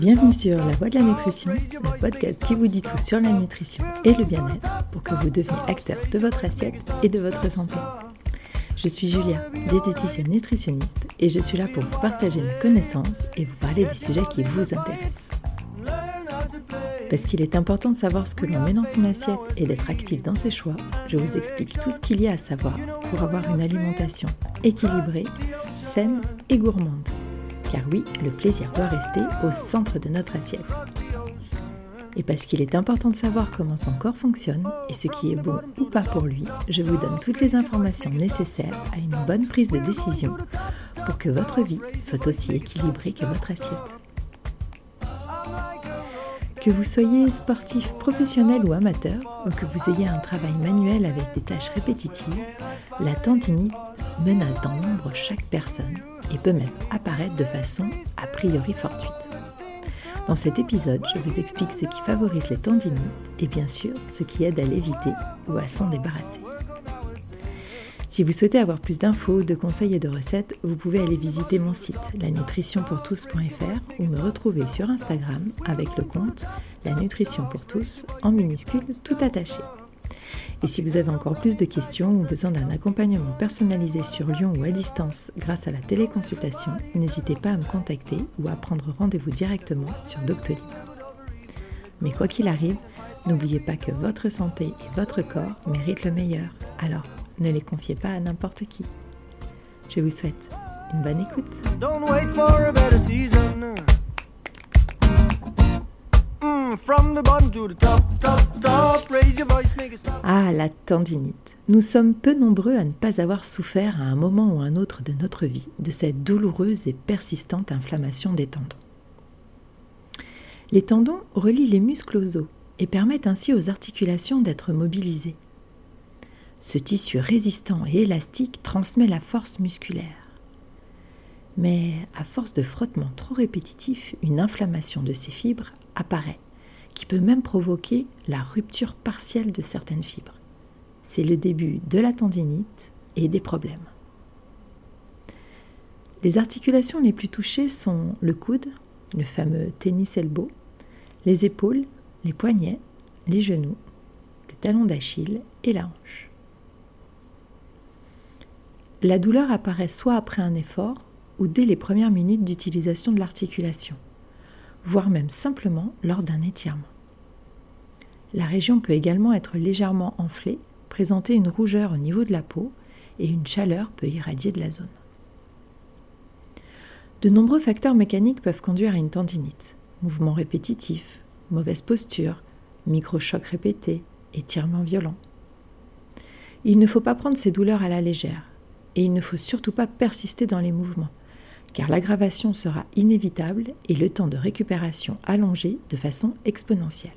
Bienvenue sur La Voix de la Nutrition, le podcast qui vous dit tout sur la nutrition et le bien-être pour que vous deveniez acteur de votre assiette et de votre santé. Je suis Julia, diététicienne nutritionniste, et je suis là pour vous partager mes connaissances et vous parler des sujets qui vous intéressent. Parce qu'il est important de savoir ce que l'on met dans son assiette et d'être actif dans ses choix, je vous explique tout ce qu'il y a à savoir pour avoir une alimentation équilibrée, saine et gourmande. Car oui, le plaisir doit rester au centre de notre assiette. Et parce qu'il est important de savoir comment son corps fonctionne et ce qui est bon ou pas pour lui, je vous donne toutes les informations nécessaires à une bonne prise de décision pour que votre vie soit aussi équilibrée que votre assiette. Que vous soyez sportif professionnel ou amateur, ou que vous ayez un travail manuel avec des tâches répétitives, la tendinite menace dans l'ombre chaque personne et peut même apparaître de façon a priori fortuite. Dans cet épisode, je vous explique ce qui favorise les tendinites et bien sûr ce qui aide à l'éviter ou à s'en débarrasser. Si vous souhaitez avoir plus d'infos, de conseils et de recettes, vous pouvez aller visiter mon site lanutritionpourtous.fr ou me retrouver sur Instagram avec le compte La Nutrition pour tous en minuscule tout attaché. Et si vous avez encore plus de questions ou besoin d'un accompagnement personnalisé sur Lyon ou à distance grâce à la téléconsultation, n'hésitez pas à me contacter ou à prendre rendez-vous directement sur Doctolib. Mais quoi qu'il arrive, n'oubliez pas que votre santé et votre corps méritent le meilleur. Alors, ne les confiez pas à n'importe qui. Je vous souhaite une bonne écoute. Ah, la tendinite. Nous sommes peu nombreux à ne pas avoir souffert à un moment ou un autre de notre vie de cette douloureuse et persistante inflammation des tendons. Les tendons relient les muscles aux os et permettent ainsi aux articulations d'être mobilisées. Ce tissu résistant et élastique transmet la force musculaire. Mais à force de frottements trop répétitifs, une inflammation de ces fibres apparaît, qui peut même provoquer la rupture partielle de certaines fibres. C'est le début de la tendinite et des problèmes. Les articulations les plus touchées sont le coude, le fameux tennis elbow, les épaules, les poignets, les genoux, le talon d'Achille et la hanche. La douleur apparaît soit après un effort ou dès les premières minutes d'utilisation de l'articulation, voire même simplement lors d'un étirement. La région peut également être légèrement enflée, présenter une rougeur au niveau de la peau et une chaleur peut irradier de la zone. De nombreux facteurs mécaniques peuvent conduire à une tendinite. Mouvements répétitifs, mauvaise posture, microchocs répétés, étirements violents. Il ne faut pas prendre ces douleurs à la légère et il ne faut surtout pas persister dans les mouvements, car l'aggravation sera inévitable et le temps de récupération allongé de façon exponentielle.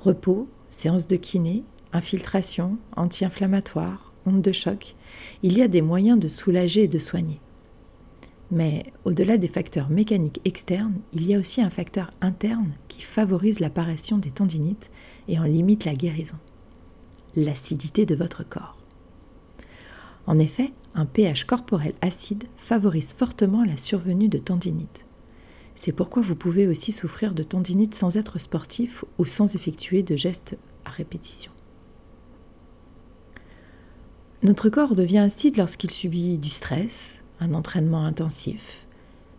Repos, séance de kiné, infiltration, anti-inflammatoire, onde de choc, il y a des moyens de soulager et de soigner. Mais au-delà des facteurs mécaniques externes, il y a aussi un facteur interne qui favorise l'apparition des tendinites et en limite la guérison. L'acidité de votre corps. En effet, un pH corporel acide favorise fortement la survenue de tendinite. C'est pourquoi vous pouvez aussi souffrir de tendinite sans être sportif ou sans effectuer de gestes à répétition. Notre corps devient acide lorsqu'il subit du stress, un entraînement intensif,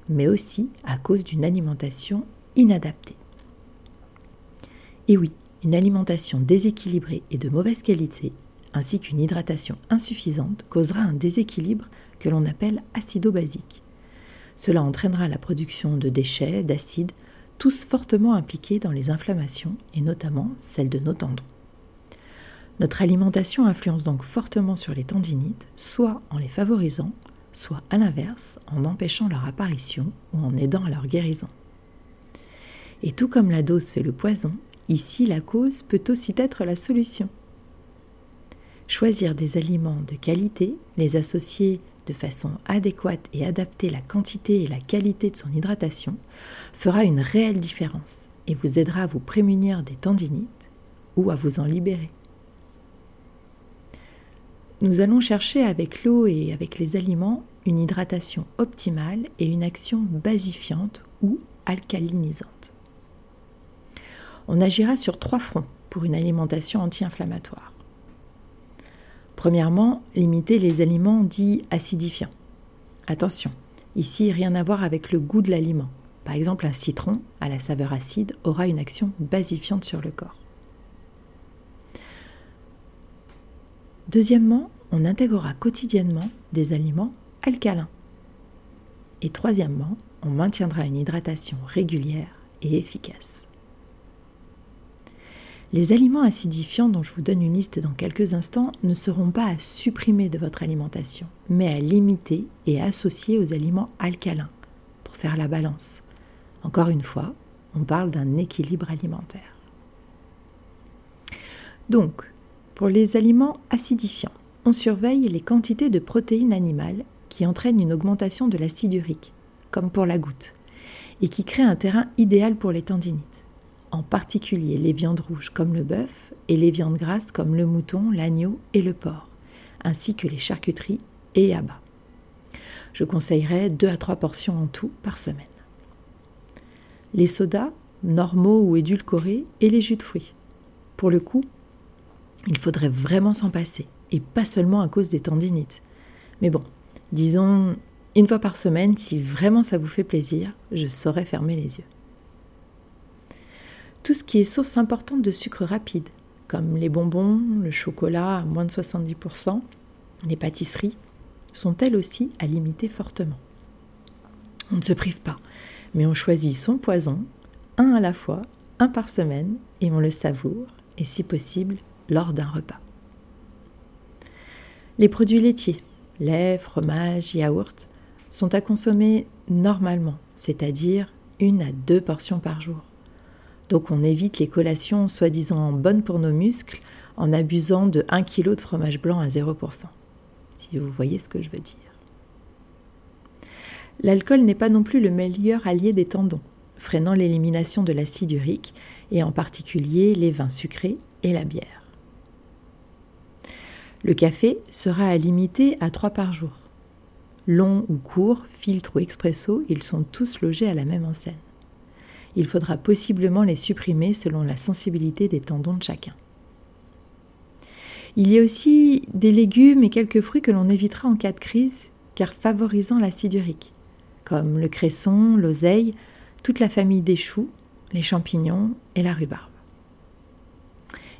mais aussi à cause d'une alimentation inadaptée. Et oui, une alimentation déséquilibrée et de mauvaise qualité ainsi qu'une hydratation insuffisante causera un déséquilibre que l'on appelle acido-basique. Cela entraînera la production de déchets, d'acides, tous fortement impliqués dans les inflammations et notamment celles de nos tendons. Notre alimentation influence donc fortement sur les tendinites, soit en les favorisant, soit à l'inverse en empêchant leur apparition ou en aidant à leur guérison. Et tout comme la dose fait le poison, ici la cause peut aussi être la solution. Choisir des aliments de qualité, les associer de façon adéquate et adapter la quantité et la qualité de son hydratation fera une réelle différence et vous aidera à vous prémunir des tendinites ou à vous en libérer. Nous allons chercher avec l'eau et avec les aliments une hydratation optimale et une action basifiante ou alcalinisante. On agira sur trois fronts pour une alimentation anti-inflammatoire. Premièrement, limiter les aliments dits acidifiants. Attention, ici rien à voir avec le goût de l'aliment. Par exemple, un citron à la saveur acide aura une action basifiante sur le corps. Deuxièmement, on intégrera quotidiennement des aliments alcalins. Et troisièmement, on maintiendra une hydratation régulière et efficace. Les aliments acidifiants dont je vous donne une liste dans quelques instants ne seront pas à supprimer de votre alimentation, mais à limiter et associer aux aliments alcalins pour faire la balance. Encore une fois, on parle d'un équilibre alimentaire. Donc, pour les aliments acidifiants, on surveille les quantités de protéines animales qui entraînent une augmentation de l'acide urique, comme pour la goutte, et qui créent un terrain idéal pour les tendinites en particulier les viandes rouges comme le bœuf et les viandes grasses comme le mouton, l'agneau et le porc, ainsi que les charcuteries et abats. Je conseillerais 2 à 3 portions en tout par semaine. Les sodas, normaux ou édulcorés, et les jus de fruits. Pour le coup, il faudrait vraiment s'en passer, et pas seulement à cause des tendinites. Mais bon, disons une fois par semaine, si vraiment ça vous fait plaisir, je saurais fermer les yeux tout ce qui est source importante de sucre rapide, comme les bonbons, le chocolat à moins de 70%, les pâtisseries, sont elles aussi à limiter fortement. On ne se prive pas, mais on choisit son poison, un à la fois, un par semaine, et on le savoure, et si possible, lors d'un repas. Les produits laitiers, lait, fromage, yaourt, sont à consommer normalement, c'est-à-dire une à deux portions par jour. Donc on évite les collations soi-disant bonnes pour nos muscles en abusant de 1 kg de fromage blanc à 0%. Si vous voyez ce que je veux dire. L'alcool n'est pas non plus le meilleur allié des tendons, freinant l'élimination de l'acide urique et en particulier les vins sucrés et la bière. Le café sera à limiter à 3 par jour. Long ou court, filtre ou expresso, ils sont tous logés à la même enseigne il faudra possiblement les supprimer selon la sensibilité des tendons de chacun. Il y a aussi des légumes et quelques fruits que l'on évitera en cas de crise, car favorisant l'acide urique, comme le cresson, l'oseille, toute la famille des choux, les champignons et la rhubarbe.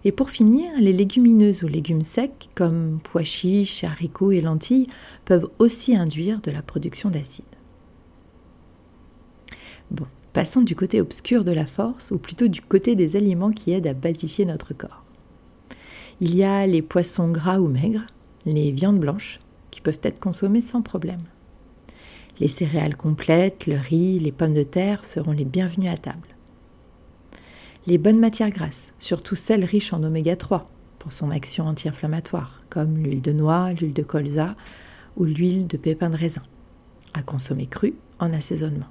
Et pour finir, les légumineuses ou légumes secs, comme pois chiches, haricots et lentilles, peuvent aussi induire de la production d'acide. Bon, Passons du côté obscur de la force, ou plutôt du côté des aliments qui aident à basifier notre corps. Il y a les poissons gras ou maigres, les viandes blanches, qui peuvent être consommées sans problème. Les céréales complètes, le riz, les pommes de terre seront les bienvenus à table. Les bonnes matières grasses, surtout celles riches en oméga 3 pour son action anti-inflammatoire, comme l'huile de noix, l'huile de colza ou l'huile de pépins de raisin, à consommer cru en assaisonnement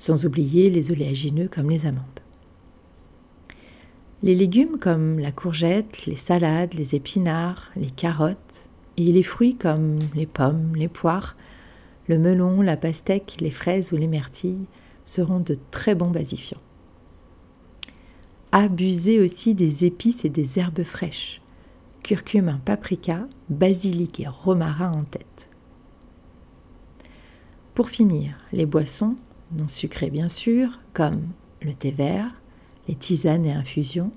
sans oublier les oléagineux comme les amandes. Les légumes comme la courgette, les salades, les épinards, les carottes, et les fruits comme les pommes, les poires, le melon, la pastèque, les fraises ou les myrtilles seront de très bons basifiants. Abusez aussi des épices et des herbes fraîches, curcuma, paprika, basilic et romarin en tête. Pour finir, les boissons non sucrés bien sûr, comme le thé vert, les tisanes et infusions,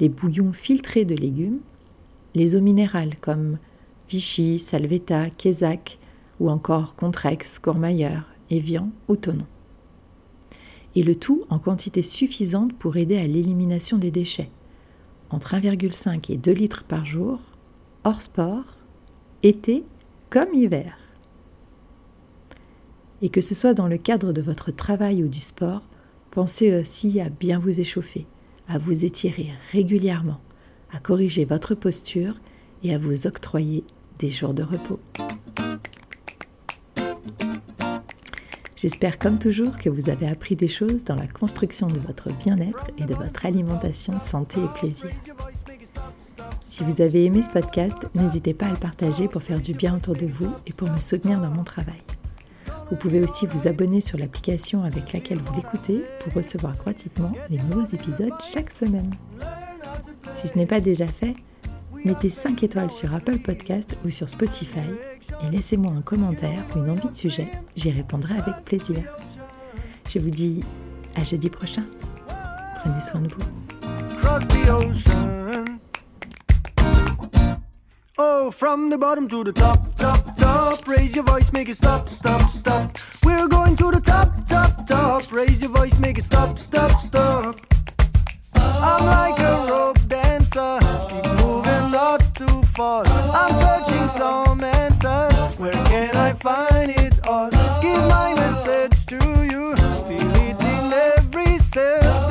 les bouillons filtrés de légumes, les eaux minérales comme Vichy, Salvetta, Kézac ou encore Contrex, Courmayeur, Evian ou Tonon. Et le tout en quantité suffisante pour aider à l'élimination des déchets, entre 1,5 et 2 litres par jour, hors sport, été comme hiver et que ce soit dans le cadre de votre travail ou du sport, pensez aussi à bien vous échauffer, à vous étirer régulièrement, à corriger votre posture et à vous octroyer des jours de repos. J'espère comme toujours que vous avez appris des choses dans la construction de votre bien-être et de votre alimentation santé et plaisir. Si vous avez aimé ce podcast, n'hésitez pas à le partager pour faire du bien autour de vous et pour me soutenir dans mon travail. Vous pouvez aussi vous abonner sur l'application avec laquelle vous l'écoutez pour recevoir gratuitement les nouveaux épisodes chaque semaine. Si ce n'est pas déjà fait, mettez 5 étoiles sur Apple Podcast ou sur Spotify et laissez-moi un commentaire ou une envie de sujet, j'y répondrai avec plaisir. Je vous dis à jeudi prochain. Prenez soin de vous. Oh, from the bottom to the top, top, top. Raise your voice, make it stop, stop, stop. We're going to the top, top, top. Raise your voice, make it stop, stop, stop. I'm like a rope dancer, keep moving, not too fast. I'm searching some answers. Where can I find it all? Give my message to you, deleting every cell.